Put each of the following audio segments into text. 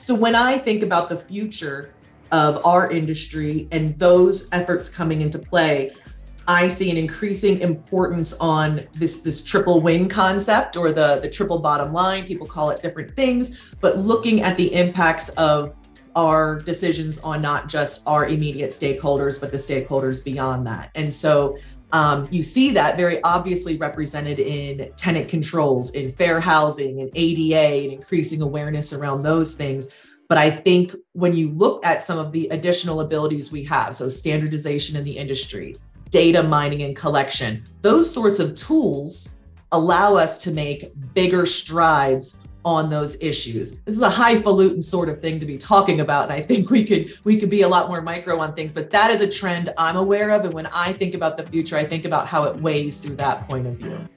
So when I think about the future of our industry and those efforts coming into play, I see an increasing importance on this this triple win concept or the the triple bottom line. People call it different things, but looking at the impacts of our decisions on not just our immediate stakeholders, but the stakeholders beyond that. And so um, you see that very obviously represented in tenant controls, in fair housing, and ADA, and increasing awareness around those things. But I think when you look at some of the additional abilities we have, so standardization in the industry, data mining and collection, those sorts of tools allow us to make bigger strides on those issues. This is a highfalutin sort of thing to be talking about and I think we could we could be a lot more micro on things, but that is a trend I'm aware of and when I think about the future, I think about how it weighs through that point of view.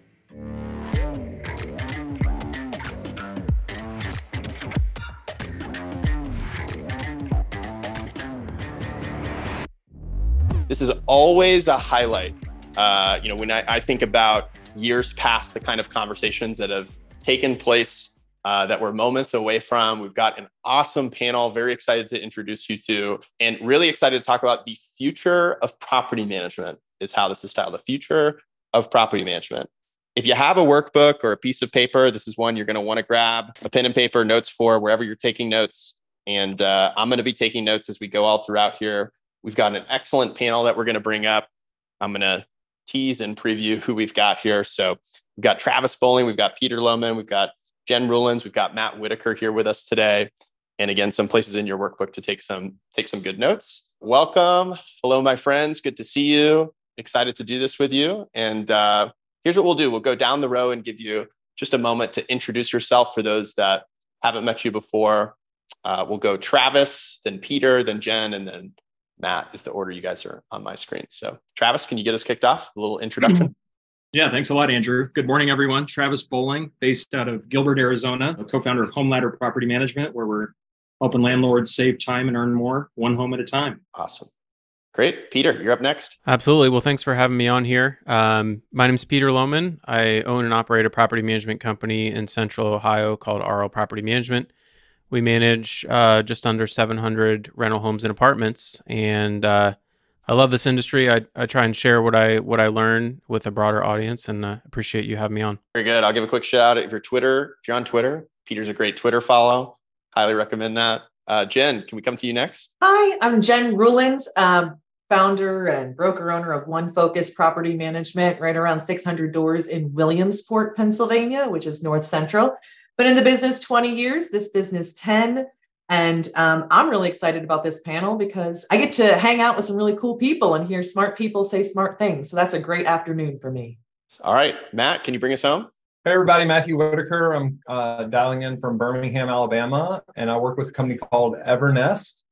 This is always a highlight. Uh, you know, when I, I think about years past, the kind of conversations that have taken place uh, that we're moments away from. We've got an awesome panel, very excited to introduce you to, and really excited to talk about the future of property management, is how this is styled the future of property management. If you have a workbook or a piece of paper, this is one you're going to want to grab a pen and paper, notes for wherever you're taking notes. And uh, I'm going to be taking notes as we go all throughout here. We've got an excellent panel that we're going to bring up. I'm going to tease and preview who we've got here. So we've got Travis Bohling, we've got Peter Lohmann, we've got Jen Ruelens. We've got Matt Whitaker here with us today. And again, some places in your workbook to take some take some good notes. Welcome. Hello, my friends. Good to see you. Excited to do this with you. And uh, here's what we'll do. We'll go down the row and give you just a moment to introduce yourself for those that haven't met you before. Uh, we'll go Travis, then Peter, then Jen, and then Matt is the order you guys are on my screen. So, Travis, can you get us kicked off? A little introduction. Yeah, thanks a lot, Andrew. Good morning, everyone. Travis Bohling, based out of Gilbert, Arizona, a co-founder of Home Ladder Property Management, where we're helping landlords save time and earn more, one home at a time. Awesome. Great. Peter, you're up next. Absolutely. Well, thanks for having me on here. Um, my name is Peter Lohmann. I own and operate a property management company in central Ohio called RL Property Management. We manage uh, just under 700 rental homes and apartments. And uh, I love this industry. I, I try and share what I what I learn with a broader audience, and uh, appreciate you having me on. Very good. I'll give a quick shout out if you're Twitter. If you're on Twitter, Peter's a great Twitter follow. Highly recommend that. Uh, Jen, can we come to you next? Hi, I'm Jen Ruelens, um, founder and broker owner of One Focus Property Management, right around 600 doors in Williamsport, Pennsylvania, which is North Central. But in the business 20 years, this business 10. And um, I'm really excited about this panel because I get to hang out with some really cool people and hear smart people say smart things. So that's a great afternoon for me. All right, Matt, can you bring us home? Hey, everybody, Matthew Whitaker. I'm uh, dialing in from Birmingham, Alabama, and I work with a company called Evernest.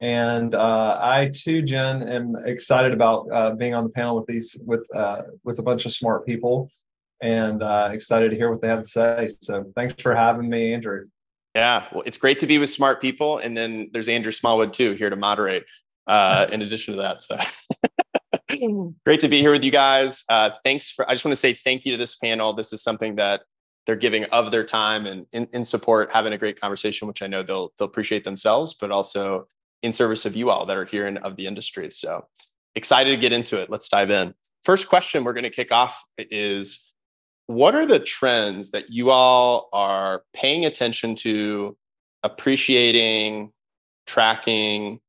And uh, I too, Jen, am excited about uh, being on the panel with these with uh, with a bunch of smart people, and uh, excited to hear what they have to say. So, thanks for having me, Andrew. Yeah, well, it's great to be with smart people, and then there's Andrew Smallwood too here to moderate. Uh, in addition to that, so great to be here with you guys. Uh, thanks for. I just want to say thank you to this panel. This is something that they're giving of their time and in, in support, having a great conversation, which I know they'll they'll appreciate themselves, but also in service of you all that are here and of the industry. So excited to get into it. Let's dive in. First question we're going to kick off is what are the trends that you all are paying attention to appreciating tracking?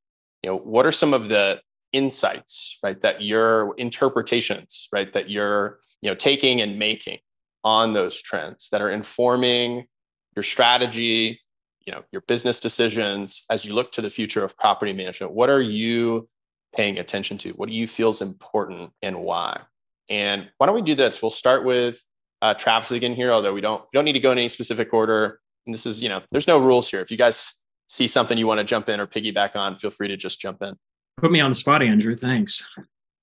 You know what are some of the insights right that your interpretations right that you're you know taking and making on those trends that are informing your strategy you know your business decisions as you look to the future of property management? What are you paying attention to? What do you feel is important and why? And why don't we do this? We'll start with uh, Travis again here, although we don't we don't need to go in any specific order. And this is, you know, there's no rules here. If you guys see something you want to jump in or piggyback on, feel free to just jump in. Put me on the spot, Andrew. Thanks.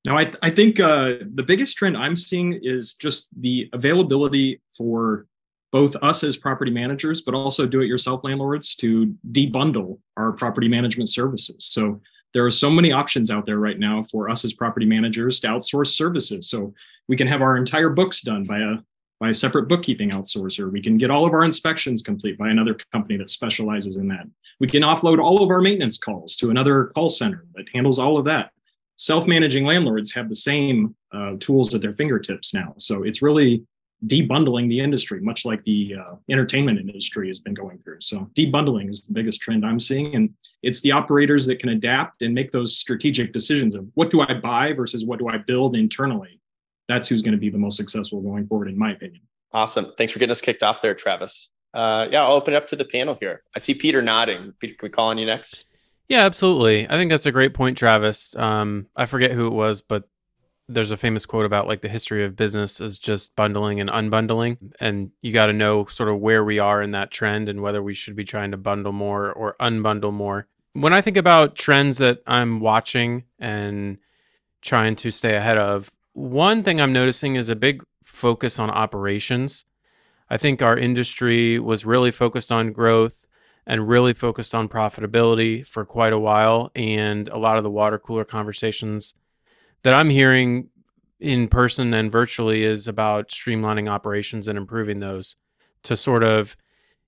Now, I, I think uh, the biggest trend I'm seeing is just the availability for both us as property managers, but also do it yourself landlords to debundle our property management services. So there are so many options out there right now for us as property managers to outsource services. So we can have our entire books done by a by a separate bookkeeping outsourcer. We can get all of our inspections complete by another company that specializes in that. We can offload all of our maintenance calls to another call center that handles all of that. Self managing landlords have the same uh, tools at their fingertips now. So it's really debundling the industry, much like the uh, entertainment industry has been going through. So debundling is the biggest trend I'm seeing, and it's the operators that can adapt and make those strategic decisions of what do I buy versus what do I build internally. That's who's going to be the most successful going forward, in my opinion. Awesome. Thanks for getting us kicked off there, Travis. Uh, yeah, I'll open it up to the panel here. I see Peter nodding. Peter, can we call on you next? Yeah, absolutely. I think that's a great point, Travis. Um, I forget who it was, but there's a famous quote about like the history of business is just bundling and unbundling and you got to know sort of where we are in that trend and whether we should be trying to bundle more or unbundle more when i think about trends that i'm watching and trying to stay ahead of one thing i'm noticing is a big focus on operations. I think our industry was really focused on growth and really focused on profitability for quite a while and a lot of the water cooler conversations that I'm hearing in person and virtually is about streamlining operations and improving those to sort of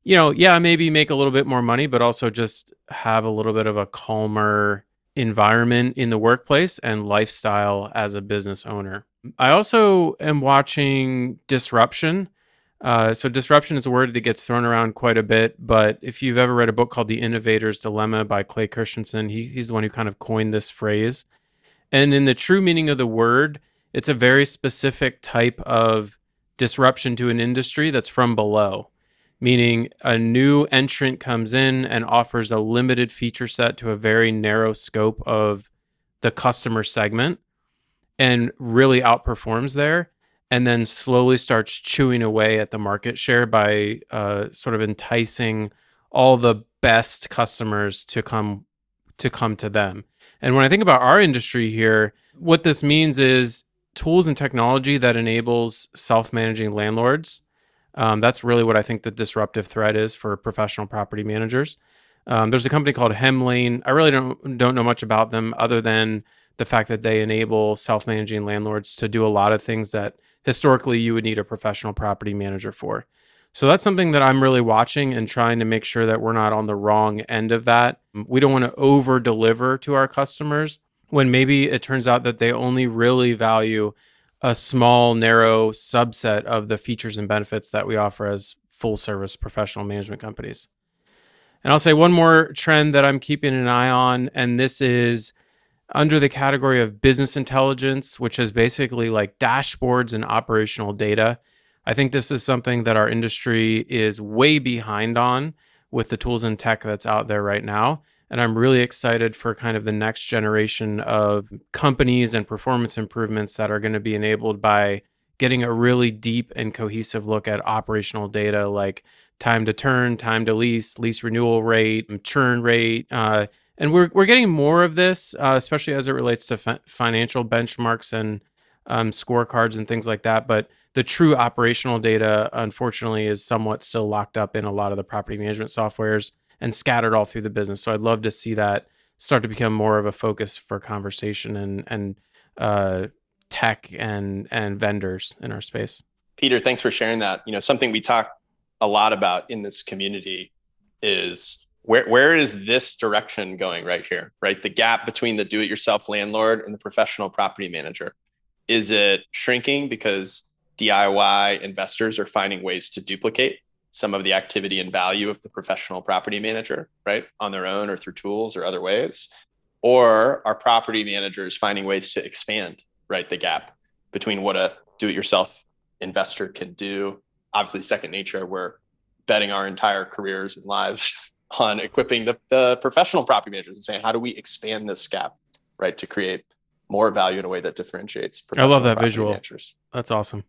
you know yeah maybe make a little bit more money but also just have a little bit of a calmer environment in the workplace and lifestyle as a business owner. I also am watching disruption. Uh, so disruption is a word that gets thrown around quite a bit but if you've ever read a book called the innovator's dilemma by clay christensen he, he's the one who kind of coined this phrase. And in the true meaning of the word, it's a very specific type of disruption to an industry that's from below, meaning a new entrant comes in and offers a limited feature set to a very narrow scope of the customer segment and really outperforms there and then slowly starts chewing away at the market share by uh, sort of enticing all the best customers to come to come to them and when I think about our industry here, what this means is tools and technology that enables self-managing landlords. Um, that's really what I think the disruptive threat is for professional property managers. Um, there's a company called Hemlane. I really don't don't know much about them other than the fact that they enable self-managing landlords to do a lot of things that historically you would need a professional property manager for. So that's something that I'm really watching and trying to make sure that we're not on the wrong end of that. We don't want to over deliver to our customers when maybe it turns out that they only really value a small, narrow subset of the features and benefits that we offer as full service professional management companies. And I'll say one more trend that I'm keeping an eye on, and this is under the category of business intelligence, which is basically like dashboards and operational data. I think this is something that our industry is way behind on with the tools and tech that's out there right now. And I'm really excited for kind of the next generation of companies and performance improvements that are going to be enabled by getting a really deep and cohesive look at operational data like time to turn, time to lease, lease renewal rate, churn rate. Uh, and we're, we're getting more of this, uh, especially as it relates to fi- financial benchmarks and um, scorecards and things like that. But the true operational data, unfortunately, is somewhat still locked up in a lot of the property management softwares and scattered all through the business. So I'd love to see that start to become more of a focus for conversation and and uh, tech and and vendors in our space. Peter, thanks for sharing that. You know, something we talk a lot about in this community is where where is this direction going right here, right? The gap between the do-it-yourself landlord and the professional property manager. Is it shrinking because DIY investors are finding ways to duplicate some of the activity and value of the professional property manager, right, on their own or through tools or other ways? Or are property managers finding ways to expand, right, the gap between what a do it yourself investor can do? Obviously, second nature, we're betting our entire careers and lives on equipping the, the professional property managers and saying, how do we expand this gap, right, to create more value in a way that differentiates. I love that visual. Managers. That's awesome.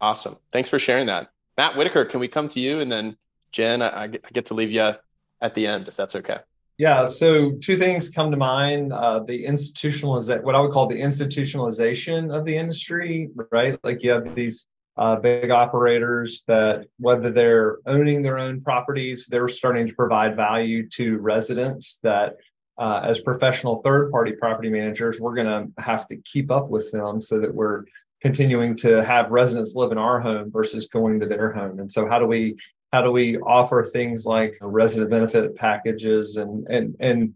Awesome. Thanks for sharing that. Matt Whitaker, can we come to you? And then Jen, I, I get to leave you at the end if that's okay. Yeah. So two things come to mind: uh, the institutionalization, what I would call the institutionalization of the industry, right? Like you have these uh, big operators that, whether they're owning their own properties, they're starting to provide value to residents that. Uh, as professional third party property managers, we're going to have to keep up with them so that we're continuing to have residents live in our home versus going to their home. And so how do we how do we offer things like resident benefit packages and and and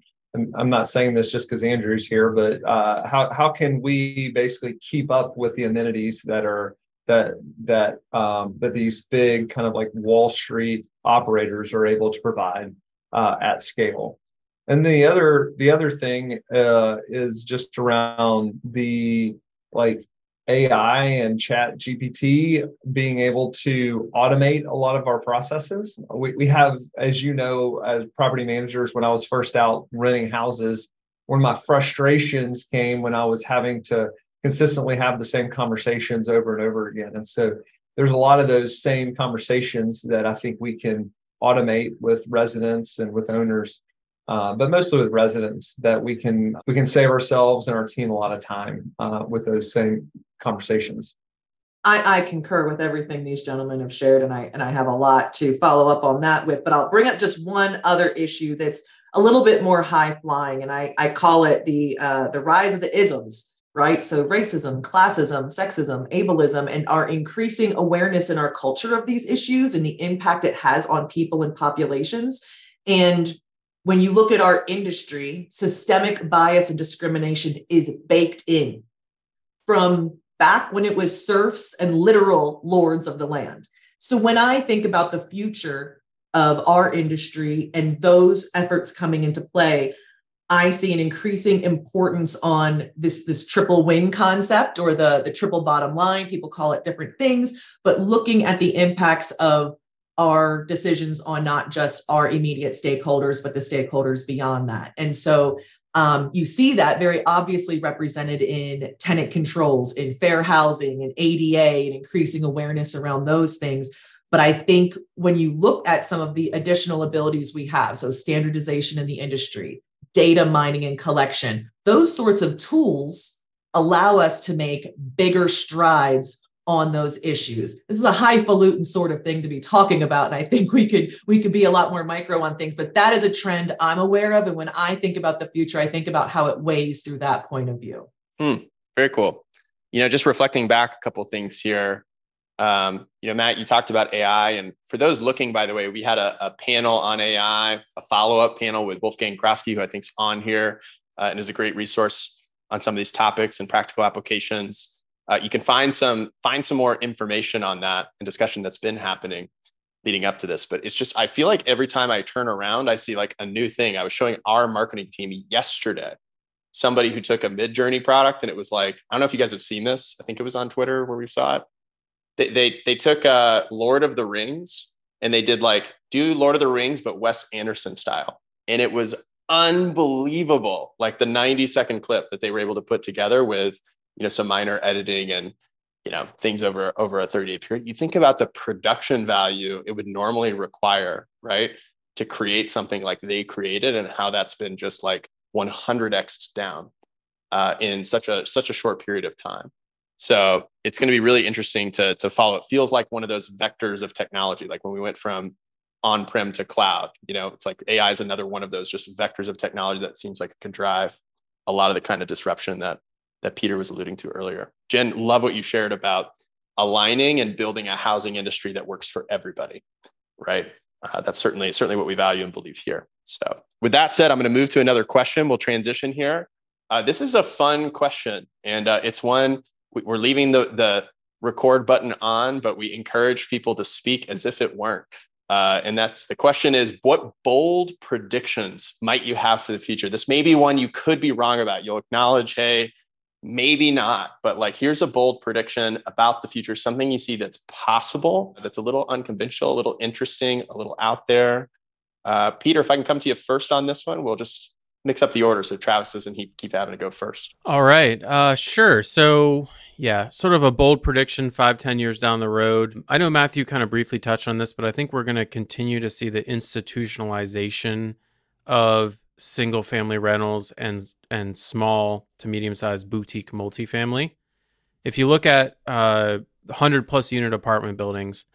I'm not saying this just because Andrew's here, but uh, how how can we basically keep up with the amenities that are that that um, that these big kind of like Wall Street operators are able to provide uh, at scale? And the other the other thing uh, is just around the like AI and chat GPT being able to automate a lot of our processes. We, we have, as you know, as property managers, when I was first out renting houses, one of my frustrations came when I was having to consistently have the same conversations over and over again. And so there's a lot of those same conversations that I think we can automate with residents and with owners uh, but mostly with residents that we can we can save ourselves and our team a lot of time uh, with those same conversations. I, I concur with everything these gentlemen have shared, and I and I have a lot to follow up on that with. But I'll bring up just one other issue that's a little bit more high flying, and I I call it the uh, the rise of the isms. Right. So racism, classism, sexism, ableism, and our increasing awareness in our culture of these issues and the impact it has on people and populations. And when you look at our industry, systemic bias and discrimination is baked in from back when it was serfs and literal lords of the land. So when I think about the future of our industry and those efforts coming into play, I see an increasing importance on this, this triple win concept or the, the triple bottom line. People call it different things, but looking at the impacts of our decisions on not just our immediate stakeholders, but the stakeholders beyond that. And so um, you see that very obviously represented in tenant controls, in fair housing, and ADA, and increasing awareness around those things. But I think when you look at some of the additional abilities we have, so standardization in the industry, data mining and collection, those sorts of tools allow us to make bigger strides on those issues. This is a highfalutin sort of thing to be talking about. And I think we could we could be a lot more micro on things, but that is a trend I'm aware of. And when I think about the future, I think about how it weighs through that point of view. Hmm, very cool. You know, just reflecting back a couple things here. Um, you know, Matt, you talked about AI. And for those looking, by the way, we had a, a panel on AI, a follow-up panel with Wolfgang Kraske, who I think's on here uh, and is a great resource on some of these topics and practical applications uh, you can find some find some more information on that and discussion that's been happening leading up to this but it's just i feel like every time i turn around i see like a new thing. I was showing our marketing team yesterday somebody who took a Midjourney product and it was like i don't know if you guys have seen this. I think it was on twitter where we saw it. They they, they took uh lord of the rings and they did like do lord of the rings but wes anderson style. And it was unbelievable like the 90 second clip that they were able to put together with you know some minor editing and you know things over over a 30 day period you think about the production value it would normally require right to create something like they created and how that's been just like 100x down uh, in such a such a short period of time. So it's going to be really interesting to to follow. It feels like one of those vectors of technology like when we went from on-prem to cloud you know it's like ai is another one of those just vectors of technology that seems like it can drive a lot of the kind of disruption that that Peter was alluding to earlier. Jen, love what you shared about aligning and building a housing industry that works for everybody, right? Uh, that's certainly certainly what we value and believe here. So, with that said, I'm going to move to another question. We'll transition here. Uh, this is a fun question, and uh, it's one we're leaving the the record button on, but we encourage people to speak as if it weren't. Uh, and that's the question is what bold predictions might you have for the future? This may be one you could be wrong about. You'll acknowledge, hey, maybe not but like here's a bold prediction about the future something you see that's possible that's a little unconventional a little interesting a little out there. Uh, peter if i can come to you first on this one we'll just mix up the order so travis doesn't keep having to go first. All right uh, sure. So yeah sort of a bold prediction five ten years down the road. I know matthew kind of briefly touched on this but i think we're going to continue to see the institutionalization of single family rentals and and small to medium sized boutique multifamily. If you look at uh, 100 plus unit apartment buildings,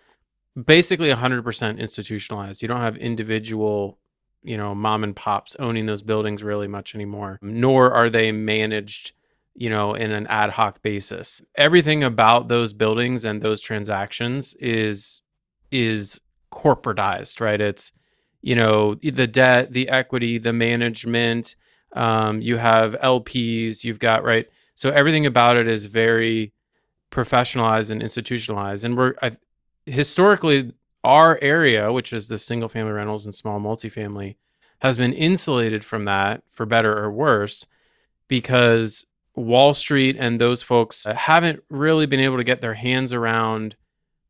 basically 100% institutionalized. You don't have individual, you know, mom and pops owning those buildings really much anymore, nor are they managed you know, in an ad hoc basis. Everything about those buildings and those transactions is is corporatized, right? It's you know the debt, the equity, the management. Um, you have LPs. You've got right. So everything about it is very professionalized and institutionalized. And we're I, historically our area, which is the single family rentals and small multifamily, has been insulated from that for better or worse because Wall Street and those folks haven't really been able to get their hands around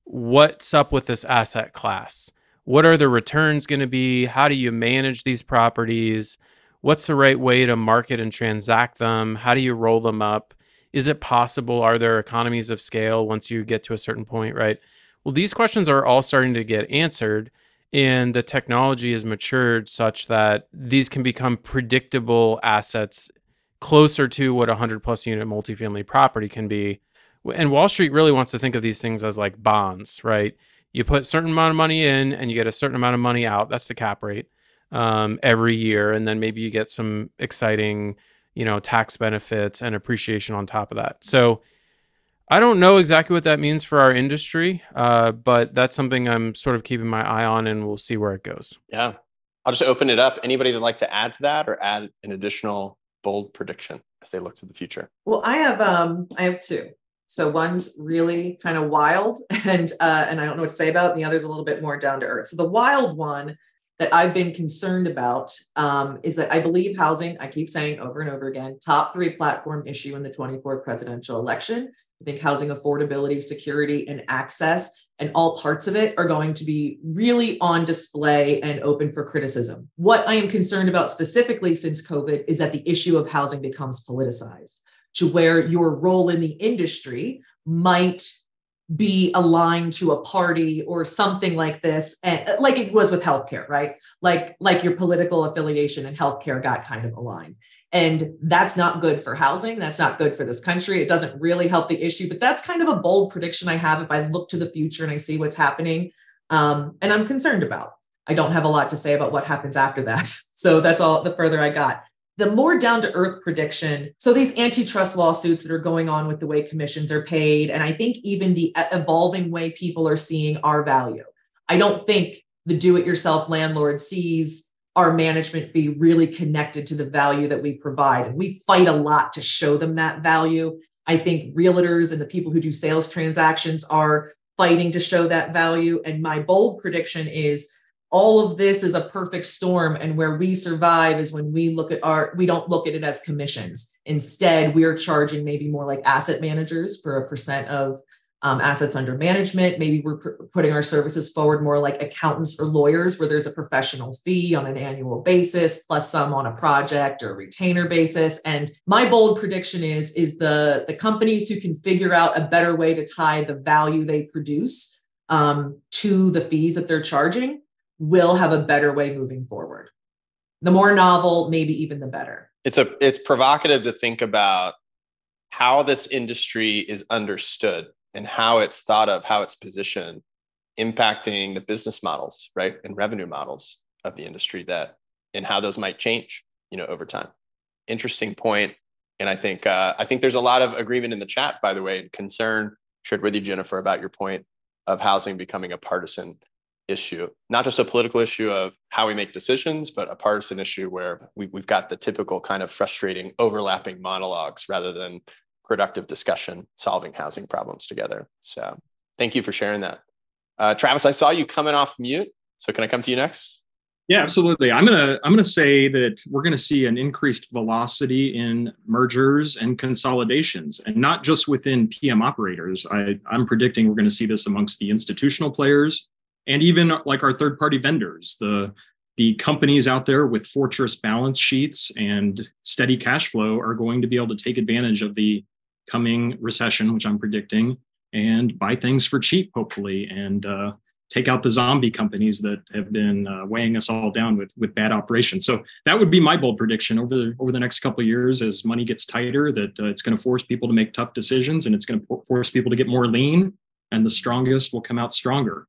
what's up with this asset class. What are the returns going to be? How do you manage these properties? What's the right way to market and transact them? How do you roll them up? Is it possible? Are there economies of scale once you get to a certain point, right? Well, these questions are all starting to get answered, and the technology has matured such that these can become predictable assets closer to what a 100 plus unit multifamily property can be. And Wall Street really wants to think of these things as like bonds, right? You put a certain amount of money in and you get a certain amount of money out. That's the cap rate um, every year. And then maybe you get some exciting, you know, tax benefits and appreciation on top of that. So I don't know exactly what that means for our industry, uh, but that's something I'm sort of keeping my eye on and we'll see where it goes. Yeah. I'll just open it up. Anybody that'd like to add to that or add an additional bold prediction as they look to the future? Well, I have um I have two. So one's really kind of wild and uh and I don't know what to say about, it, and the other's a little bit more down to earth. So the wild one that I've been concerned about um, is that I believe housing, I keep saying over and over again, top three platform issue in the 24 presidential election. I think housing affordability, security, and access and all parts of it are going to be really on display and open for criticism. What I am concerned about specifically since COVID is that the issue of housing becomes politicized to where your role in the industry might be aligned to a party or something like this and like it was with healthcare right like like your political affiliation and healthcare got kind of aligned and that's not good for housing. That's not good for this country. It doesn't really help the issue, but that's kind of a bold prediction I have if I look to the future and I see what's happening. Um, and I'm concerned about. I don't have a lot to say about what happens after that. So that's all the further I got. The more down to earth prediction. So these antitrust lawsuits that are going on with the way commissions are paid, and I think even the evolving way people are seeing our value. I don't think the do it yourself landlord sees our management fee really connected to the value that we provide. And we fight a lot to show them that value. I think realtors and the people who do sales transactions are fighting to show that value. And my bold prediction is all of this is a perfect storm. And where we survive is when we look at our, we don't look at it as commissions. Instead, we're charging maybe more like asset managers for a percent of um, assets under management. Maybe we're pr- putting our services forward more like accountants or lawyers, where there's a professional fee on an annual basis, plus some on a project or retainer basis. And my bold prediction is is the the companies who can figure out a better way to tie the value they produce um, to the fees that they're charging will have a better way moving forward. The more novel, maybe even the better. It's a it's provocative to think about how this industry is understood and how it's thought of, how it's positioned, impacting the business models, right, and revenue models of the industry that and how those might change, you know, over time. Interesting point, and I think uh, I think there's a lot of agreement in the chat, by the way, concern shared with you, Jennifer, about your point of housing becoming a partisan issue, not just a political issue of how we make decisions, but a partisan issue where we, have got the typical kind of frustrating overlapping monologues rather than productive discussion solving housing problems together. So thank you for sharing that. Uh, Travis, I saw you coming off mute. So can I come to you next? Yeah, absolutely. I'm gonna I'm gonna say that we're gonna see an increased velocity in mergers and consolidations, and not just within PM operators. I, I'm predicting we're gonna see this amongst the institutional players and even like our third party vendors, the the companies out there with fortress balance sheets and steady cash flow are going to be able to take advantage of the coming recession, which I'm predicting, and buy things for cheap, hopefully, and uh, take out the zombie companies that have been uh, weighing us all down with with bad operations. So that would be my bold prediction over the over the next couple of years as money gets tighter. That uh, it's going to force people to make tough decisions, and it's going to force people to get more lean, and the strongest will come out stronger.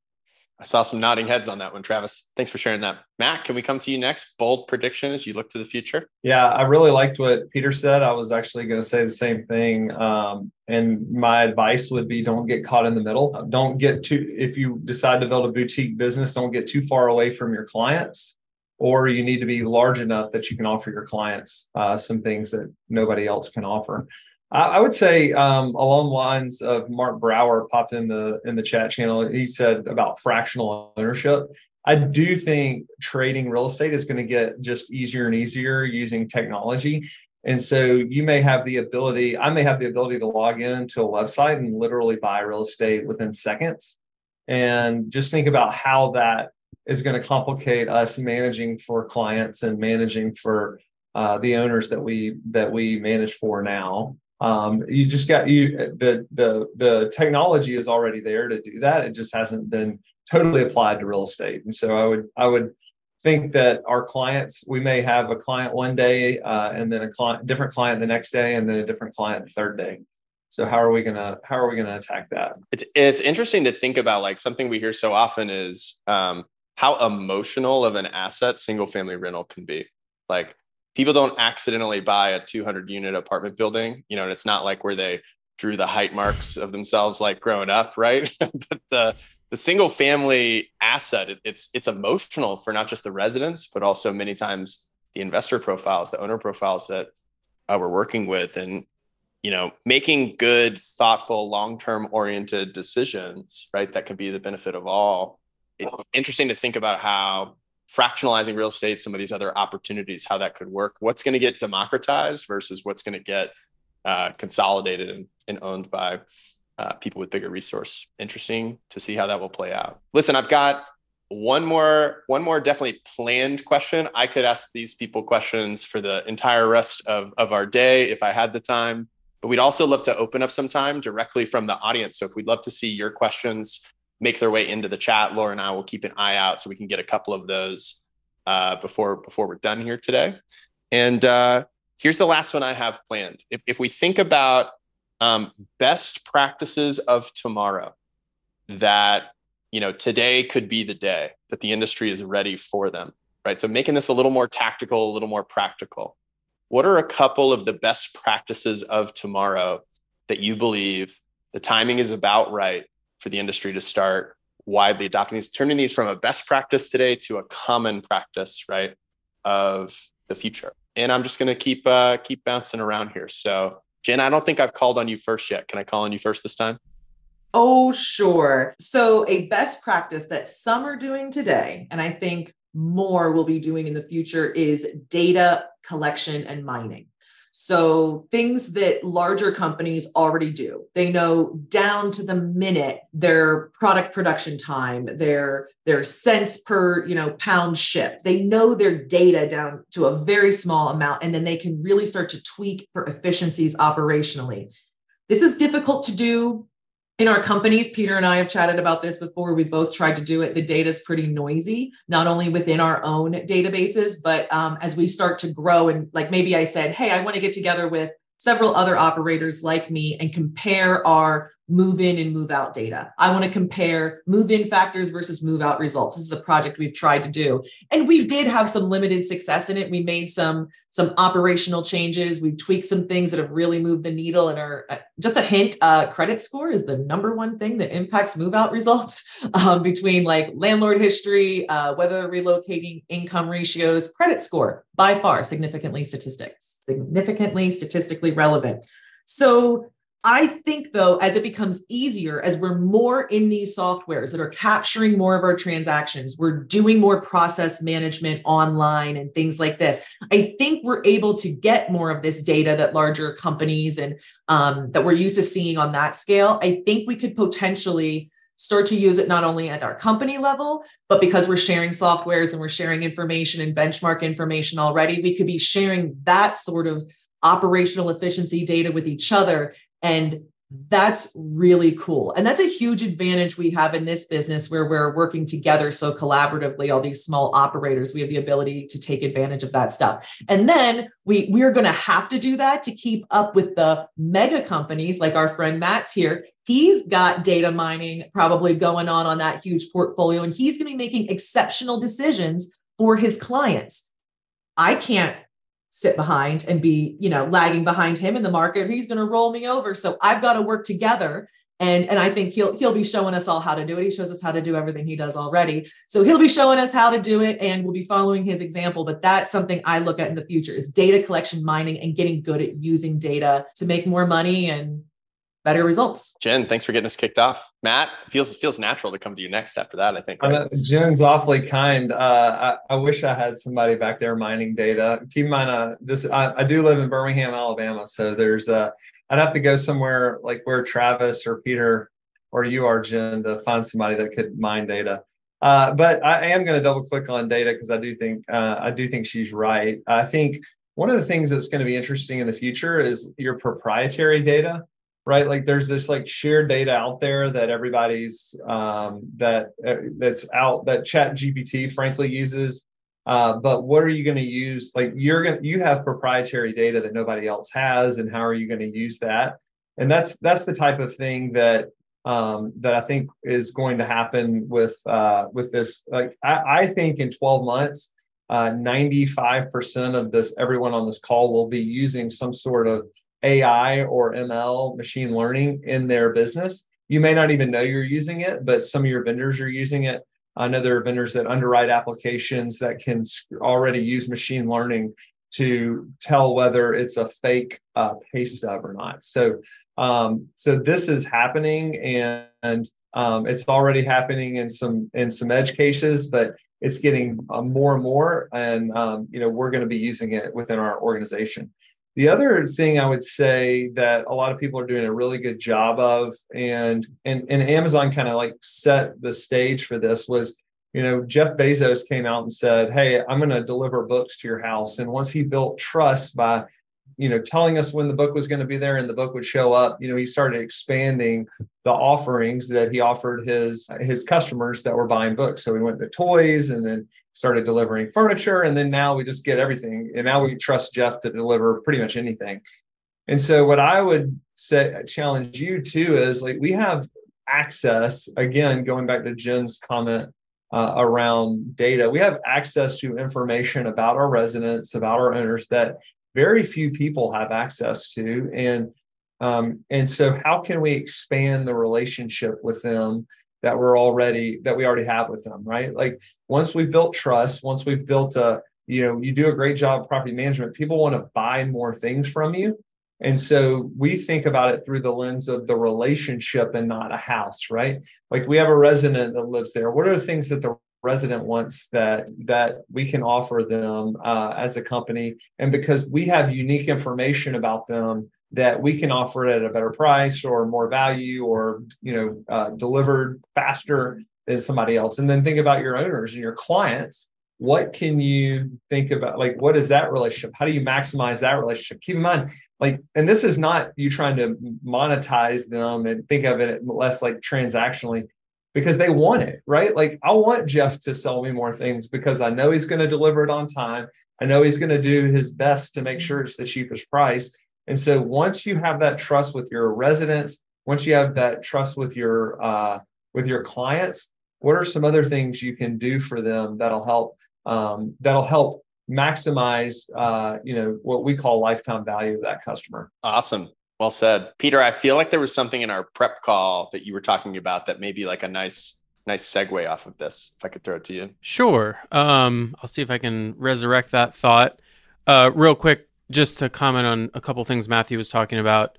I saw some nodding heads on that one, Travis. Thanks for sharing that. Matt, can we come to you next? Bold prediction as you look to the future. Yeah, I really liked what Peter said. I was actually going to say the same thing. Um, and my advice would be don't get caught in the middle. Don't get too, if you decide to build a boutique business, don't get too far away from your clients, or you need to be large enough that you can offer your clients uh, some things that nobody else can offer. I would say um, along the lines of Mark Brower popped in the in the chat channel. He said about fractional ownership. I do think trading real estate is going to get just easier and easier using technology. And so you may have the ability, I may have the ability to log in to a website and literally buy real estate within seconds. And just think about how that is going to complicate us managing for clients and managing for uh, the owners that we that we manage for now. Um, you just got you the the the technology is already there to do that. It just hasn't been totally applied to real estate. And so I would I would think that our clients we may have a client one day uh, and then a client different client the next day and then a different client the third day. So how are we gonna how are we gonna attack that? It's it's interesting to think about like something we hear so often is um, how emotional of an asset single family rental can be. Like people don't accidentally buy a 200 unit apartment building, you know, and it's not like where they drew the height marks of themselves like growing up, right? but the the single family asset, it, it's it's emotional for not just the residents, but also many times the investor profiles, the owner profiles that uh, we're working with, and you know, making good, thoughtful, long term oriented decisions, right? That can be the benefit of all. It's interesting to think about how fractionalizing real estate, some of these other opportunities, how that could work. What's going to get democratized versus what's going to get uh, consolidated and, and, owned by uh, people with bigger resource. Interesting to see how that will play out. Listen, I've got one more, one more definitely planned question. I could ask these people questions for the entire rest of, of our day if I had the time. But we'd also love to open up some time directly from the audience. So if we'd love to see your questions make their way into the chat. Laura and I will keep an eye out so we can get a couple of those uh, before before we're done here today. And uh, here's the last one I have planned. If, if we think about um, best practices of tomorrow, that you know today could be the day that the industry is ready for them, right? So making this a little more tactical, a little more practical. What are a couple of the best practices of tomorrow that you believe the timing is about right for the industry to start widely adopting these, turning these from a best practice today to a common practice, right, of the future. And I'm just going to keep uh, keep bouncing around here. So, Jen, I don't think I've called on you first yet. Can I call on you first this time? Oh, sure. So, a best practice that some are doing today, and I think more will be doing in the future, is data collection and mining. So things that larger companies already do. They know down to the minute their product production time, their their cents per, you know, pound shipped. They know their data down to a very small amount and then they can really start to tweak for efficiencies operationally. This is difficult to do in our companies, Peter and I have chatted about this before. We both tried to do it. The data is pretty noisy, not only within our own databases, but um, as we start to grow. And like maybe I said, hey, I want to get together with several other operators like me and compare our move in and move out data. I want to compare move in factors versus move out results. This is a project we've tried to do. And we did have some limited success in it. We made some some operational changes. We tweaked some things that have really moved the needle and are uh, just a hint uh, credit score is the number one thing that impacts move out results um, between like landlord history, uh, whether relocating income ratios, credit score by far significantly statistics, significantly statistically relevant. So I think though, as it becomes easier, as we're more in these softwares that are capturing more of our transactions, we're doing more process management online and things like this. I think we're able to get more of this data that larger companies and um, that we're used to seeing on that scale. I think we could potentially start to use it not only at our company level, but because we're sharing softwares and we're sharing information and benchmark information already, we could be sharing that sort of operational efficiency data with each other and That's really cool. And that's a huge advantage we have in this business where we're working together so collaboratively, all these small operators, we have the ability to take advantage of that stuff. And then we we're going to have to do that to keep up with the mega companies like our friend Matt's here. He's got data mining probably going on on that huge portfolio and he's going to be making exceptional decisions for his clients. I can't sit behind and be, you know, lagging behind him in the market. He's going to roll me over. So I've got to work together. And, and I think he'll he'll be showing us all how to do it. He shows us how to do everything he does already. So he'll be showing us how to do it and we'll be following his example. But that's something I look at in the future is data collection mining and getting good at using data to make more money and better results. Jen, thanks for getting us kicked off. Matt, feels feels natural to come to you next after that. I think. Right? Jen's awfully kind. Uh, I, I, wish I had somebody back there mining data. Keep in mind, uh, this I, I, do live in Birmingham, Alabama, so there's uh, I'd have to go somewhere like where Travis or Peter or you are, Jen, to find somebody that could mine data. Uh, but I am going to double click on data because I do think uh, I do think she's right. I think one of the things that's going to be interesting in the future is your proprietary data right? Like there's this like shared data out there that everybody's um, that uh, that's out that chat gpt frankly uses. Uh, but what are you going to use? Like you're going to you have proprietary data that nobody else has and how are you going to use that? And that's that's the type of thing that um, that i think is going to happen with uh, with this. Like I, I think in 12 months uh, 95% of this everyone on this call will be using some sort of AI or ML, machine learning in their business. You may not even know you're using it, but some of your vendors are using it. I know there are vendors that underwrite applications that can already use machine learning to tell whether it's a fake uh, pay stub or not. So, um, so this is happening, and, and um, it's already happening in some in some edge cases, but it's getting uh, more and more. And um, you know, we're going to be using it within our organization. The other thing I would say that a lot of people are doing a really good job of, and and, and Amazon kind of like set the stage for this was, you know, Jeff Bezos came out and said, Hey, I'm going to deliver books to your house. And once he built trust by you know telling us when the book was going to be there and the book would show up you know he started expanding the offerings that he offered his his customers that were buying books. So we went to toys and then started delivering furniture and then now we just get everything. And now we trust jeff to deliver pretty much anything. And so what i would say challenge you too is like we have access again going back to jen's comment uh, around data we have access to information about our residents about our owners that very few people have access to. And um, and so how can we expand the relationship with them that we're already that we already have with them right? Like once we've built trust once we've built a you know you do a great job of property management people want to buy more things from you. And so we think about it through the lens of the relationship and not a house right? Like we have a resident that lives there. What are the things that the resident wants that that we can offer them uh, as a company. And because we have unique information about them that we can offer it at a better price or more value or you know uh, delivered faster than somebody else. And then think about your owners and your clients. What can you think about like what is that relationship? How do you maximize that relationship? Keep in mind like and this is not you trying to monetize them and think of it less like transactionally because they want it, right? Like I want Jeff to sell me more things because I know he's going to deliver it on time. I know he's going to do his best to make sure it's the cheapest price. And so once you have that trust with your residents, once you have that trust with your uh, with your clients, what are some other things you can do for them that'll help um, that'll help maximize uh, you know what we call lifetime value of that customer. Awesome. Well said. Peter, I feel like there was something in our prep call that you were talking about that may be like a nice nice segue off of this if i could throw it to you. Sure. Um, i'll see if i can resurrect that thought. Uh, real quick just to comment on a couple things matthew was talking about.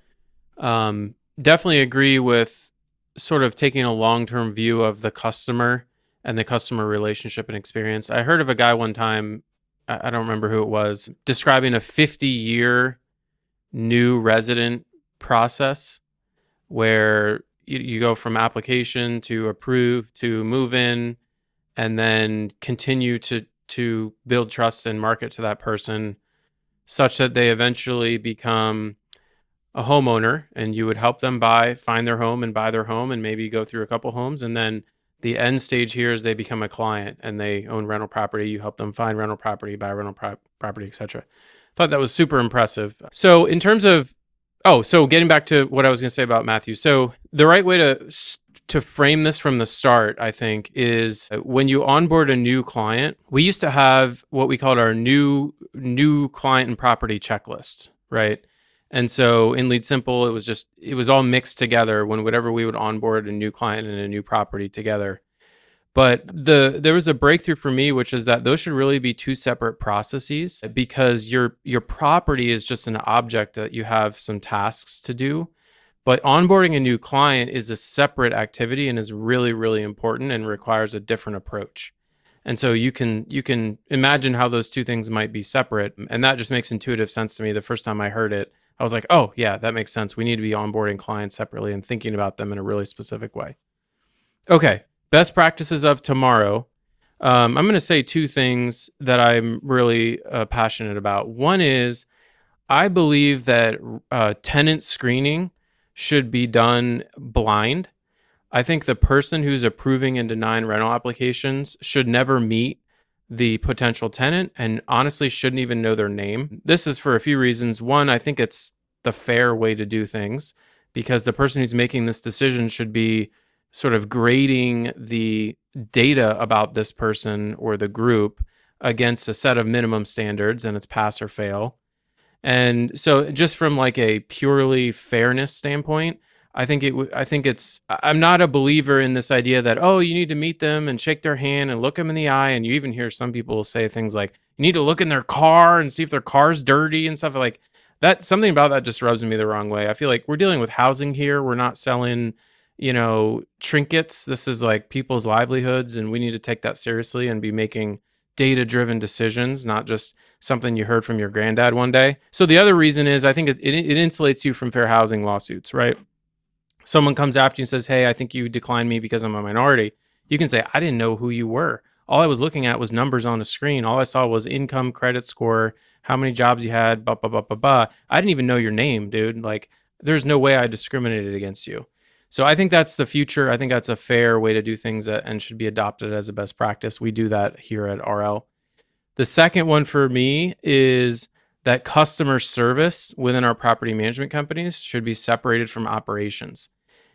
Um, definitely agree with sort of taking a long-term view of the customer and the customer relationship and experience. I heard of a guy one time i don't remember who it was describing a 50 year new resident process where you, you go from application to approve to move in and then continue to to build trust and market to that person such that they eventually become a homeowner and you would help them buy, find their home and buy their home and maybe go through a couple homes. And then the end stage here is they become a client and they own rental property. You help them find rental property, buy rental pro- property, etc. Thought that was super impressive. So in terms of oh, so getting back to what I was going to say about Matthew. So the right way to to frame this from the start, I think, is when you onboard a new client. We used to have what we called our new new client and property checklist, right? And so in LeadSimple, it was just it was all mixed together when whatever we would onboard a new client and a new property together. But the there was a breakthrough for me, which is that those should really be two separate processes because your your property is just an object that you have some tasks to do. But onboarding a new client is a separate activity and is really, really important and requires a different approach. And so you can you can imagine how those two things might be separate. And that just makes intuitive sense to me the first time I heard it. I was like, oh yeah, that makes sense. We need to be onboarding clients separately and thinking about them in a really specific way. Okay, best practices of tomorrow. Um, I'm going to say two things that I'm really uh, passionate about. One is I believe that uh, tenant screening should be done blind. I think the person who's approving and denying rental applications should never meet the potential tenant and honestly shouldn't even know their name. This is for a few reasons. One, I think it's the fair way to do things because the person who's making this decision should be sort of grading the data about this person or the group against a set of minimum standards and it's pass or fail. And so just from like a purely fairness standpoint, I think it I think it's I'm not a believer in this idea that oh you need to meet them and shake their hand and look them in the eye and you even hear some people say things like you need to look in their car and see if their car's dirty and stuff like that something about that just rubs me the wrong way. I feel like we're dealing with housing here. We're not selling you know, trinkets. This is like people's livelihoods, and we need to take that seriously and be making data driven decisions, not just something you heard from your granddad one day. So the other reason is I think it, it, it insulates you from fair housing lawsuits, right? Someone comes after you and says, Hey, I think you declined me because I'm a minority. You can say, I didn't know who you were. All I was looking at was numbers on a screen. All I saw was income, credit score, how many jobs you had, blah, blah, blah, blah, blah. I didn't even know your name, dude. Like, there's no way I discriminated against you. So I think that's the future. I think that's a fair way to do things that, and should be adopted as a best practice. We do that here at RL. The second one for me is that customer service within our property management companies should be separated from operations.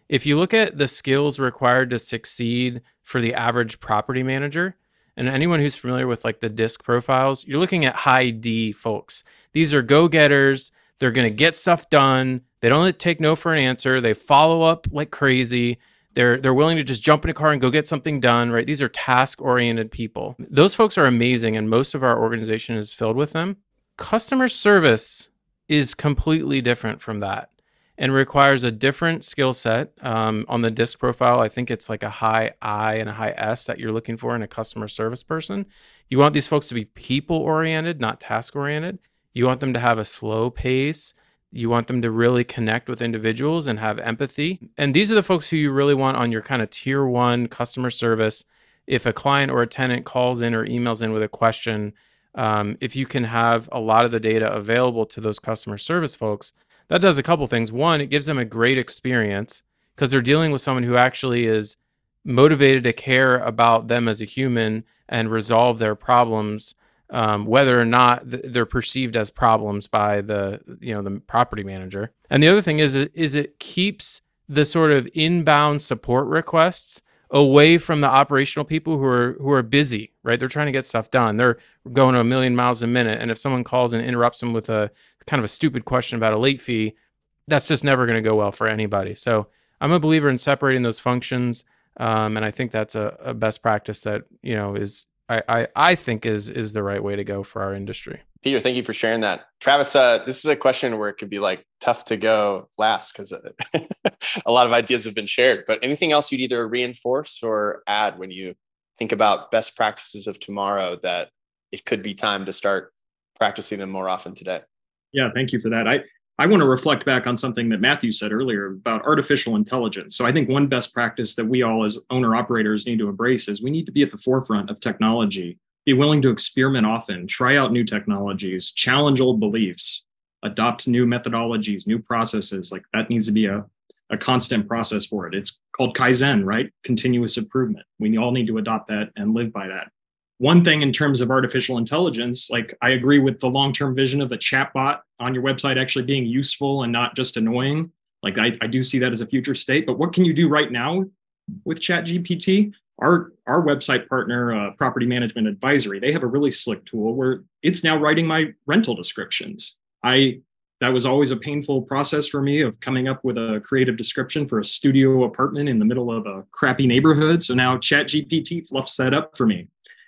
If you look at the skills required to succeed for the average property manager, and anyone who's familiar with like the disc profiles, you're looking at high D folks. These are go getters. They're going to get stuff done. They don't take no for an answer. They follow up like crazy. They're they're willing to just jump in a car and go get something done, right? These are task-oriented people. Those folks are amazing and most of our organization is filled with them. Customer service is completely different from that and requires a different skill set. Um, on the disc profile, I think it's like a high I and a high S that you're looking for in a customer service person. You want these folks to be people oriented, not task oriented. You want them to have a slow pace. You want them to really connect with individuals and have empathy. And these are the folks who you really want on your kind of tier one customer service. If a client or a tenant calls in or emails in with a question, um, if you can have a lot of the data available to those customer service folks, that does a couple things. One, it gives them a great experience because they're dealing with someone who actually is motivated to care about them as a human and resolve their problems um, whether or not th- they're perceived as problems by the you know the property manager. And the other thing is is it keeps the sort of inbound support requests away from the operational people who are who are busy, right? They're trying to get stuff done. They're going a million miles a minute, and if someone calls and interrupts them with a kind of a stupid question about a late fee, that's just never going to go well for anybody. So I'm a believer in separating those functions, um, and I think that's a, a best practice that you know is I, I, I think is is the right way to go for our industry. Peter, thank you for sharing that. Travis, uh, this is a question where it could be like tough to go last because uh, a lot of ideas have been shared. But anything else you'd either reinforce or add when you think about best practices of tomorrow that it could be time to start practicing them more often today? Yeah, thank you for that. I I want to reflect back on something that Matthew said earlier about artificial intelligence. So I think one best practice that we all as owner operators need to embrace is we need to be at the forefront of technology, be willing to experiment often, try out new technologies, challenge old beliefs. adopt new methodologies, new processes. Like that needs to be a, a constant process for it. It's called Kaizen, right? Continuous improvement. We all need to adopt that and live by that. One thing in terms of artificial intelligence, like I agree with the long term vision of a chatbot on your website actually being useful and not just annoying. Like I, I do see that as a future state. But what can you do right now with ChatGPT? Our our website partner, uh, Property Management Advisory, they have a really slick tool where it's now writing my rental descriptions. I that was always a painful process for me of coming up with a creative description for a studio apartment in the middle of a crappy neighborhood. So now ChatGPT fluffs that up for me.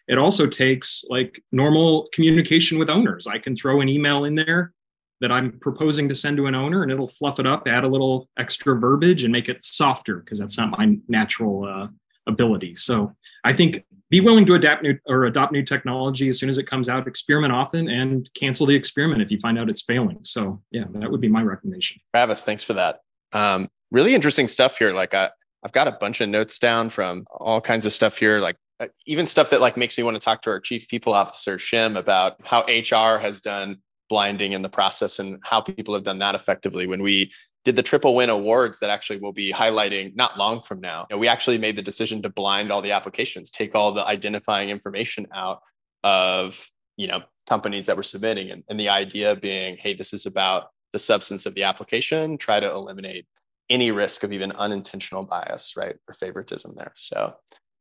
It also takes like normal communication with owners. I can throw an email in there that I'm proposing to send to an owner and it'll fluff it up, add a little extra verbiage and make it softer because that's not my natural uh, ability. So I think be willing to adapt new or adopt new technology as soon as it comes out, experiment often and cancel the experiment if you find out it's failing. So yeah, that would be my recommendation. Travis, thanks for that. Um, really interesting stuff here. Like I, I've got a bunch of notes down from all kinds of stuff here, like Uh, even stuff that like makes me want to talk to our chief people officer Shim about how HR has done blinding in the process and how people have done that effectively. When we did the triple win awards that actually will be highlighting not long from now you know, we actually made the decision to blind all the applications take all the identifying information out of you know companies that were submitting and, and the idea being hey this is about the substance of the application try to eliminate any risk of even unintentional bias right or favoritism there. So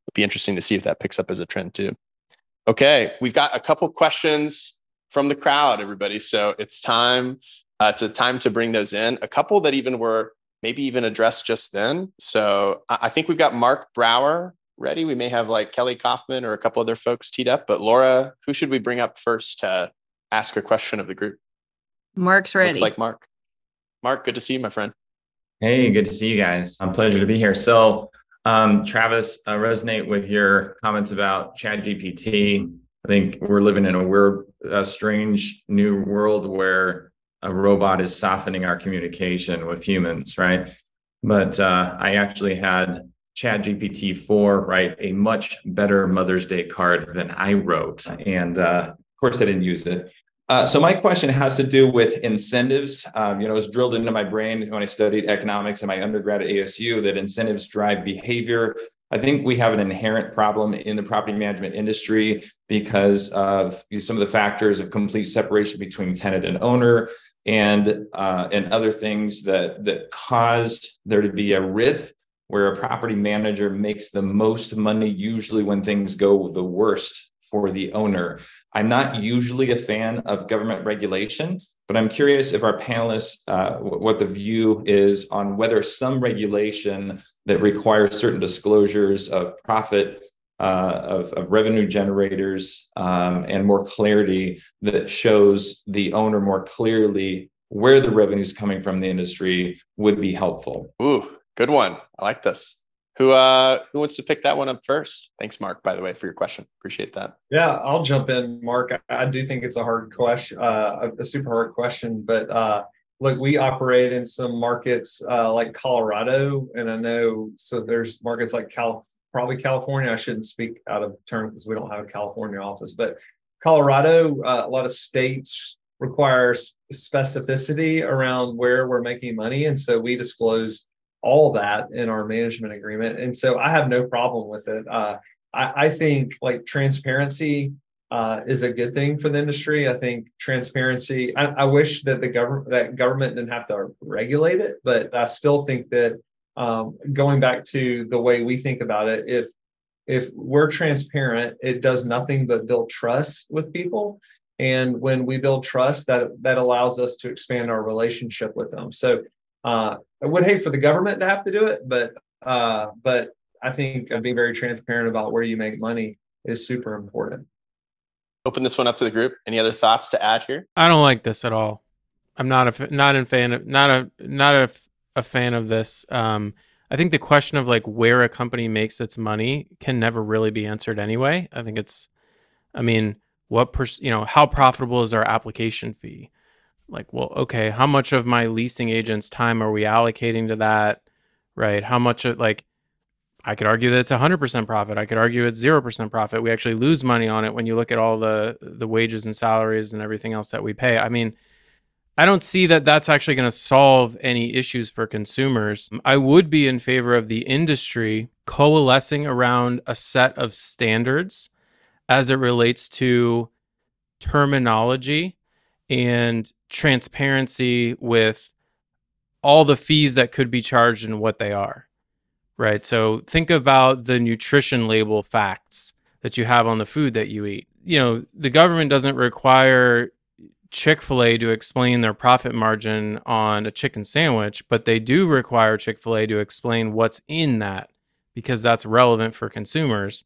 it'll be interesting to see if that picks up as a trend too okay we've got a couple questions from the crowd, everybody. So it's time uh, to time to bring those in. A couple that even were maybe even addressed just then. So I think we've got Mark Brower ready. We may have like Kelly Kaufman or a couple other folks teed up. But Laura, who should we bring up first to ask a question of the group? Mark's ready. Looks like Mark. Mark, good to see you, my friend. Hey, good to see you guys. A pleasure to be here. So, um, Travis, uh, resonate with your comments about ChatGPT. I think we're living in a weird, a strange new world where a robot is softening our communication with humans, right? But uh, I actually had ChatGPT 4 write a much better Mother's Day card than I wrote. And uh, of course, I didn't use it. Uh, so my question has to do with incentives. Um, you know, it was drilled into my brain when I studied economics in my undergrad at ASU that incentives drive behavior. I think we have an inherent problem in the property management industry because of some of the factors of complete separation between tenant and owner and uh, and other things that that caused there to be a rift where a property manager makes the most money usually when things go the worst for the owner. I'm not usually a fan of government regulation, but I'm curious if our panelists, uh, what the view is on whether some regulation that requires certain disclosures of profit, uh, of, of, revenue generators, um, and more clarity that shows the owner more clearly where the revenue is coming from the industry would be helpful. Ooh, good one. I like this. Who uh who wants to pick that one up first? Thanks, Mark, by the way, for your question. Appreciate that. Yeah, I'll jump in, Mark. I, I do think it's a hard question, uh, a, super hard question, but uh look, we operate in some markets uh, like Colorado, and I know so there's markets like Cal, probably California. I shouldn't speak out of turn because we don't have a California office, but Colorado, uh, a lot of states require specificity around where we're making money, and so we disclose all that in our management agreement. And so I have no problem with it. Uh, I, I, think like transparency uh, is a good thing for the industry. I think transparency. I, I, wish that the government that government didn't have to regulate it, but I still think that um, going back to the way we think about it, if if we're transparent, it does nothing but build trust with people. And when we build trust, that that allows us to expand our relationship with them. So uh, I would hate for the government to have to do it, but uh, but I think being very transparent about where you make money is super important. Open this one up to the group. Any other thoughts to add here? I don't like this at all. I'm not a not a fan of not a not a, a fan of this. Um, I think the question of like where a company makes its money can never really be answered anyway. I think it's, I mean, what per you know how profitable is our application fee? Like, well, okay, how much of my leasing agent's time are we allocating to that? Right? How much of like I could argue that it's 100% profit. I could argue it's 0% profit. We actually lose money on it when you look at all the the wages and salaries and everything else that we pay. I mean, I don't see that that's actually going to solve any issues for consumers. I would be in favor of the industry coalescing around a set of standards as it relates to terminology and transparency with all the fees that could be charged and what they are. Right. So think about the nutrition label facts that you have on the food that you eat. You know, the government doesn't require Chick fil A to explain their profit margin on a chicken sandwich, but they do require Chick fil A to explain what's in that because that's relevant for consumers.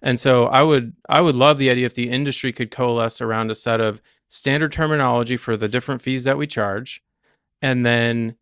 And so I would I would love the idea if the industry could coalesce around a set of standard terminology for the different fees that we charge and then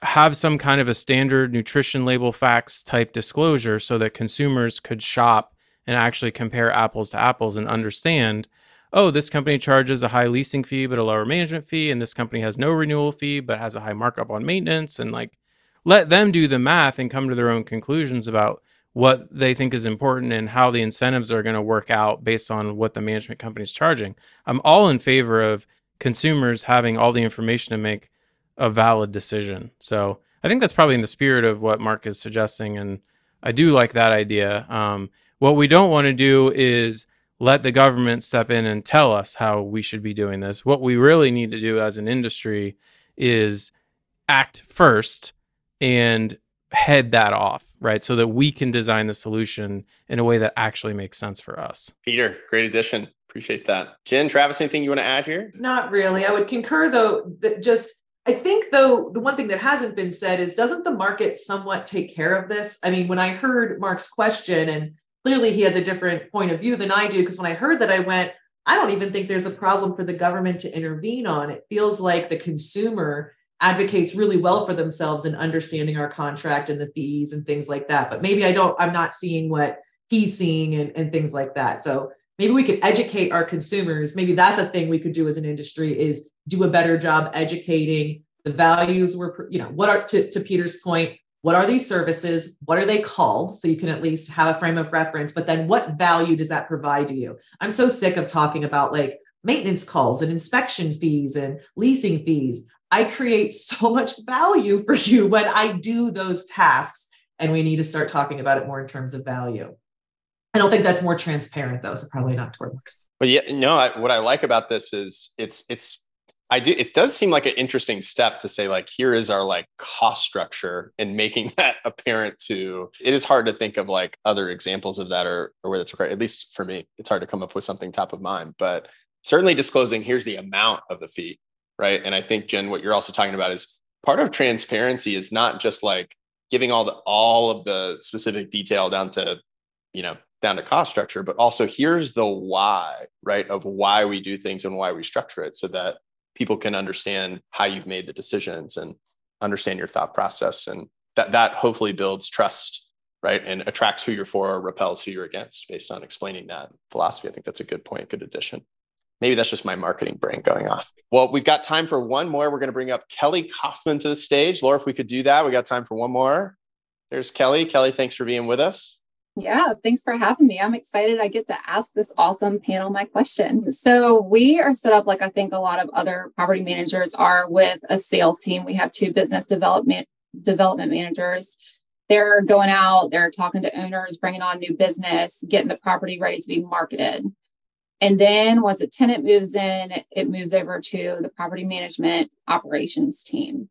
have some kind of a standard nutrition label facts type disclosure so that consumers could shop and actually compare apples to apples and understand oh this company charges a high leasing fee but a lower management fee and this company has no renewal fee but has a high markup on maintenance and like let them do the math and come to their own conclusions about what they think is important and how the incentives are going to work out based on what the management company is charging. I'm all in favor of consumers having all the information to make a valid decision. So I think that's probably in the spirit of what Mark is suggesting, and I do like that idea. Um, what we don't want to do is let the government step in and tell us how we should be doing this. What we really need to do as an industry is act first and head that off, right? So that we can design the solution in a way that actually makes sense for us. Peter, great addition. Appreciate that. Jen, Travis, anything you want to add here? Not really. I would concur though that just I think though the one thing that hasn't been said is doesn't the market somewhat take care of this? I mean, when I heard Mark's question and clearly he has a different point of view than I do because when I heard that I went I don't even think there's a problem for the government to intervene on. It feels like the consumer advocates really well for themselves in understanding our contract and the fees and things like that. But maybe I don't, I'm not seeing what he's seeing and, and things like that. So maybe we could educate our consumers. Maybe that's a thing we could do as an industry is do a better job educating the values we're, you know, what are to, to Peter's point, what are these services? What are they called? So you can at least have a frame of reference, but then what value does that provide to you? I'm so sick of talking about like maintenance calls and inspection fees and leasing fees. I create so much value for you when I do those tasks. And we need to start talking about it more in terms of value. I don't think that's more transparent though, so probably not toward works. But yeah, no, I, what I like about this is it's it's I do it does seem like an interesting step to say like here is our like cost structure and making that apparent to it is hard to think of like other examples of that or or where that's required. At least for me, it's hard to come up with something top of mind, but certainly disclosing here's the amount of the fee right? And I think Jen, what you're also talking about is part of transparency is not just like giving all the all of the specific detail down to, you know, down to cost structure, but also here's the why, right? Of why we do things and why we structure it so that people can understand how you've made the decisions and understand your thought process. And that that hopefully builds trust right and attracts who you're for or repels who you're against based on explaining that philosophy i think that's a good point good addition Maybe that's just my marketing brain going off. Well, we've got time for one more. We're going to bring up Kelly Kaufman to the stage. Laura, if we could do that, we got time for one more. There's Kelly. Kelly, thanks for being with us. Yeah, thanks for having me. I'm excited I get to ask this awesome panel my question. So, we are set up like I think a lot of other property managers are with a sales team. We have two business development development managers. They're going out, they're talking to owners, bringing on new business, getting the property ready to be marketed. And then once a tenant moves in, it moves over to the property management operations team.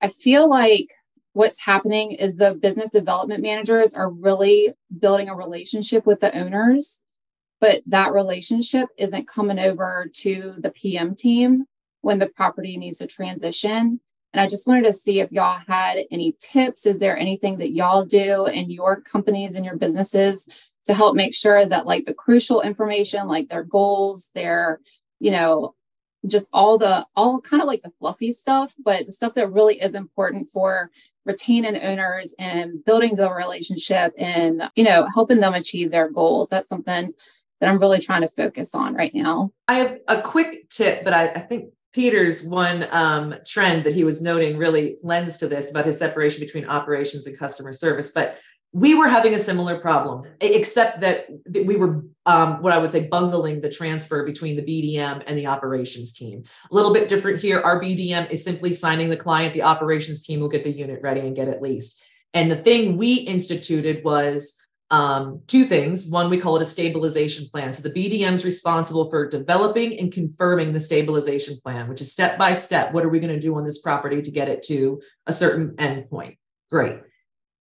I feel like what's happening is the business development managers are really building a relationship with the owners, but that relationship isn't coming over to the PM team when the property needs to transition. And I just wanted to see if y'all had any tips. Is there anything that y'all do in your companies and your businesses to help make sure that like the crucial information like their goals their you know just all the all kind of like the fluffy stuff but the stuff that really is important for retaining owners and building the relationship and you know helping them achieve their goals. That's something that i'm really trying to focus on right now. I have a quick tip but i, I think peter's one um, trend that he was noting really lends to this about his separation between operations and customer service but we were having a similar problem, except that we were um, what I would say bungling the transfer between the BDM and the operations team. A little bit different here. Our BDM is simply signing the client. The operations team will get the unit ready and get it leased. And the thing we instituted was um, two things. One, we call it a stabilization plan. So the BDM is responsible for developing and confirming the stabilization plan, which is step by step. What are we going to do on this property to get it to a certain endpoint? Great.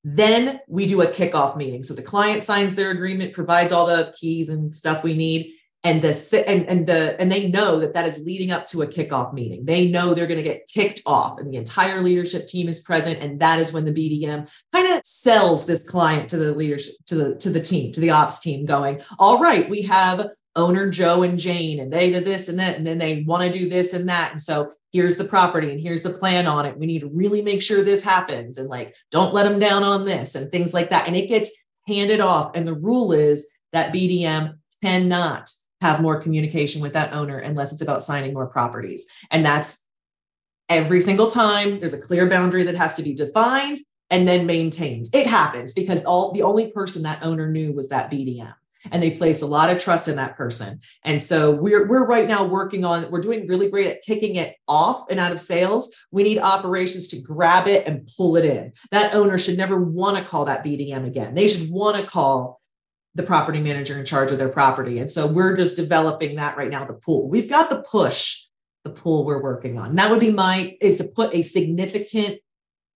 Then we do a kickoff meeting. So the client signs their agreement, provides all the keys and stuff we need, and the and, and the and they know that that is leading up to a kickoff meeting. They know they're going to get kicked off, and the entire leadership team is present, and that is when the BDM kind of sells this client to the leadership to the to the team to the ops team, going, "All right, we have owner Joe and Jane, and they did this and that, and then they want to do this and that. And so here's the property and here's the plan on it. We need to really make sure this happens and like don't let them down on this and things like that. And it gets handed off. And the rule is that BDM cannot have more communication with that owner unless it's about signing more properties. And that's every single time there's a clear boundary that has to be defined and then maintained. It happens because all the only person that owner knew was that BDM and they place a lot of trust in that person. And so we're we're right now working on we're doing really great at kicking it off and out of sales. We need operations to grab it and pull it in. That owner should never want to call that BDM again. They should want to call the property manager in charge of their property. And so we're just developing that right now the pull. We've got the push, the pull we're working on. that would be my is to put a significant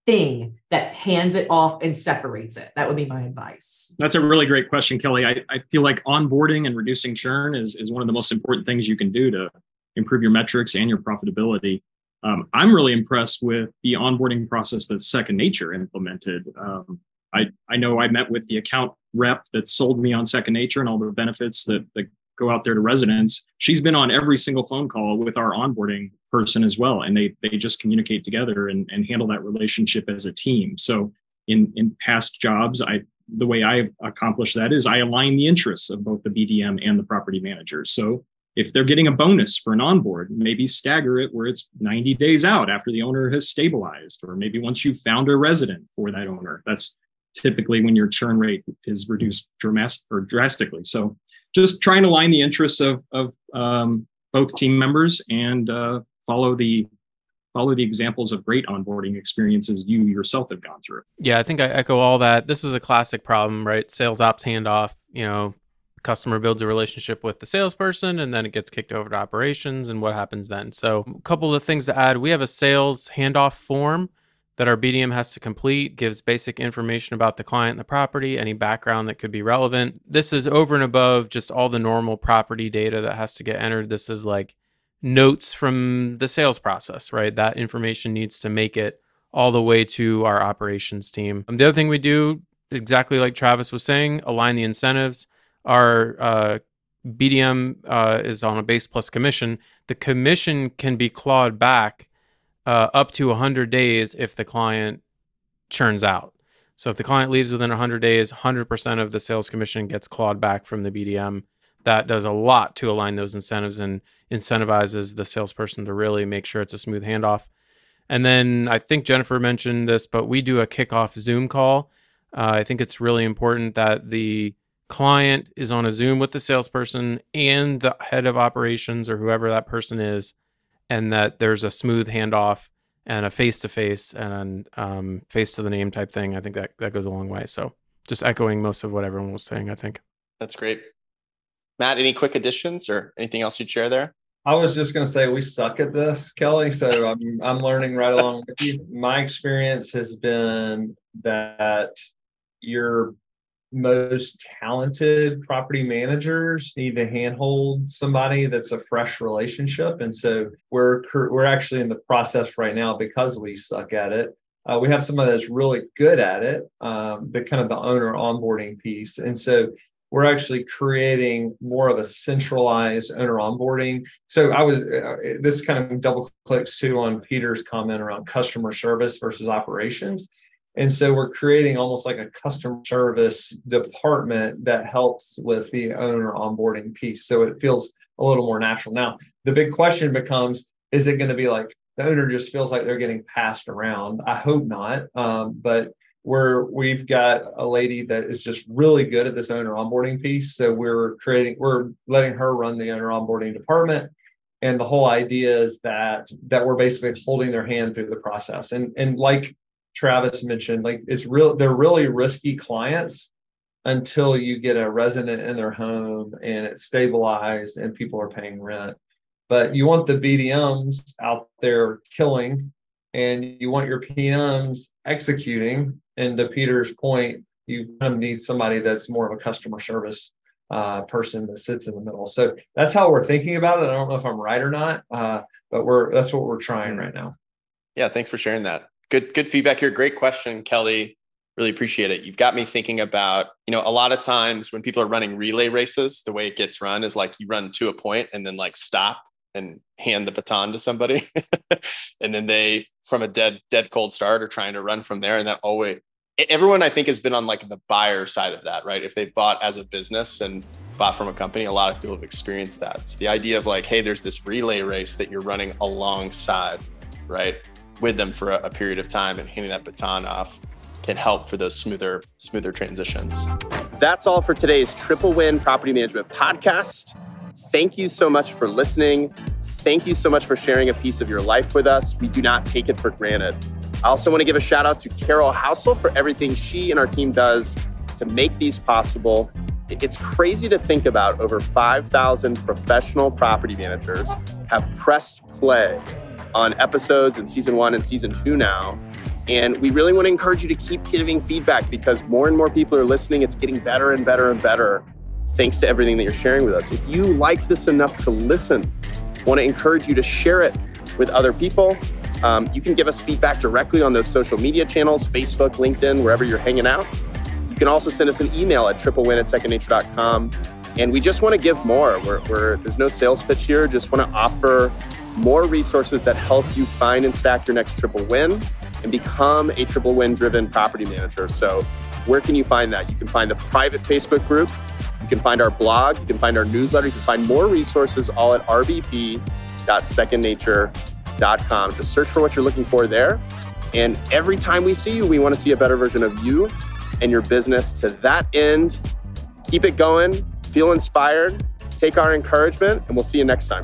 thing that hands it off and separates it? That would be my advice. That's a really great question, Kelly. I, I feel like onboarding and reducing churn is, is one of the most important things you can do to improve your metrics and your profitability. Um, I'm really impressed with the onboarding process that Second Nature implemented. Um, I, I know I met with the account rep that sold me on Second Nature and all the benefits that, that go out there to residents. She's been on every single phone call with our onboarding person as well. And they they just communicate together and, and handle that relationship as a team. So in in past jobs, I the way I've accomplished that is I align the interests of both the BDM and the property manager. So if they're getting a bonus for an onboard, maybe stagger it where it's 90 days out after the owner has stabilized, or maybe once you've found a resident for that owner. That's typically when your churn rate is reduced dramatic or drastically. So just trying to align the interests of of um, both team members and uh, follow the follow the examples of great onboarding experiences you yourself have gone through. Yeah, I think I echo all that. This is a classic problem, right? Sales ops handoff. You know, customer builds a relationship with the salesperson and then it gets kicked over to operations and what happens then so a couple of things to add we have a sales handoff form that our BDM has to complete, gives basic information about the client and the property, any background that could be relevant. This is over and above just all the normal property data that has to get entered. This is like notes from the sales process, right? That information needs to make it all the way to our operations team. Um, the other thing we do, exactly like Travis was saying, align the incentives. Our uh, BDM uh, is on a base plus commission. The commission can be clawed back uh, up to 100 days if the client churns out. So if the client leaves within 100 days, 100% of the sales commission gets clawed back from the BDM. That does a lot to align those incentives and incentivizes the salesperson to really make sure it's a smooth handoff. And then I think Jennifer mentioned this, but we do a kickoff Zoom call. Uh, I think it's really important that the client is on a Zoom with the salesperson and the head of operations or whoever that person is and that there's a smooth handoff and a face to face and um, face to the name type thing. I think that that goes a long way. So just echoing most of what everyone was saying. I think that's great. Matt, any quick additions or anything else you'd share there? I was just going to say we suck at this, Kelly. So I'm I'm learning right along with you. My experience has been that you're most talented property managers need to handhold somebody that's a fresh relationship. And so we're we're actually in the process right now because we suck at it. Uh, we have somebody that's really good at it um, the kind of the owner onboarding piece. And so we're actually creating more of a centralized owner onboarding. So i was uh, this kind of double clicks too on peter's comment around customer service versus operations and so we're creating almost like a customer service department that helps with the owner onboarding piece. So it feels a little more natural. Now, the big question becomes is it going to be like the owner just feels like they're getting passed around? I hope not. Um, but where we've got a lady that is just really good at this owner onboarding piece. So we're creating, we're letting her run the owner onboarding department. And the whole idea is that that we're basically holding their hand through the process. And and like Travis mentioned, like it's real, they're really risky clients until you get a resident in their home and it's stabilized and people are paying rent. But you want the BDMs out there killing and you want your PMs executing. And to Peter's point, you kind of need somebody that's more of a customer service uh, person that sits in the middle. So that's how we're thinking about it. I don't know if I'm right or not, uh, but we're that's what we're trying mm. right now. Yeah, thanks for sharing that. Good, good feedback here. Great question, Kelly. Really appreciate it. You've got me thinking about, you know, a lot of times when people are running relay races, the way it gets run is like you run to a point and then like stop and hand the baton to somebody. and then they from a dead, dead cold start are trying to run from there. And that always everyone I think has been on like the buyer side of that, right? If they've bought as a business and bought from a company, a lot of people have experienced that. So the idea of like, hey, there's this relay race that you're running alongside, right, with them for a, a period of time and handing that baton off can help for those smoother, smoother transitions. That's all for today's Triple Win Property Management podcast. Thank you so much for listening. Thank you so much for sharing a piece of your life with us. We do not take it for granted. I also want to give a shout out to Carol Housel for everything she and our team does to make these possible. It's crazy to think about over 5,000 professional property managers have pressed play on episodes in season one and season two now. And we really want to encourage you to keep giving feedback because more and more people are listening. It's getting better and better and better thanks to everything that you're sharing with us. If you like this enough to listen, want to encourage you to share it with other people um, you can give us feedback directly on those social media channels Facebook, LinkedIn, wherever you're hanging out. You can also send us an email at triplewin at secondnature.com. And we just want to give more. We're, we're, there's no sales pitch here, just want to offer more resources that help you find and stack your next triple win and become a triple win driven property manager. So, where can you find that? You can find the private Facebook group. You can find our blog. You can find our newsletter. You can find more resources all at rbp.secondnature.com. Just search for what you're looking for there. And every time we see you, we want to see a better version of you and your business. To that end, keep it going, feel inspired, take our encouragement, and we'll see you next time.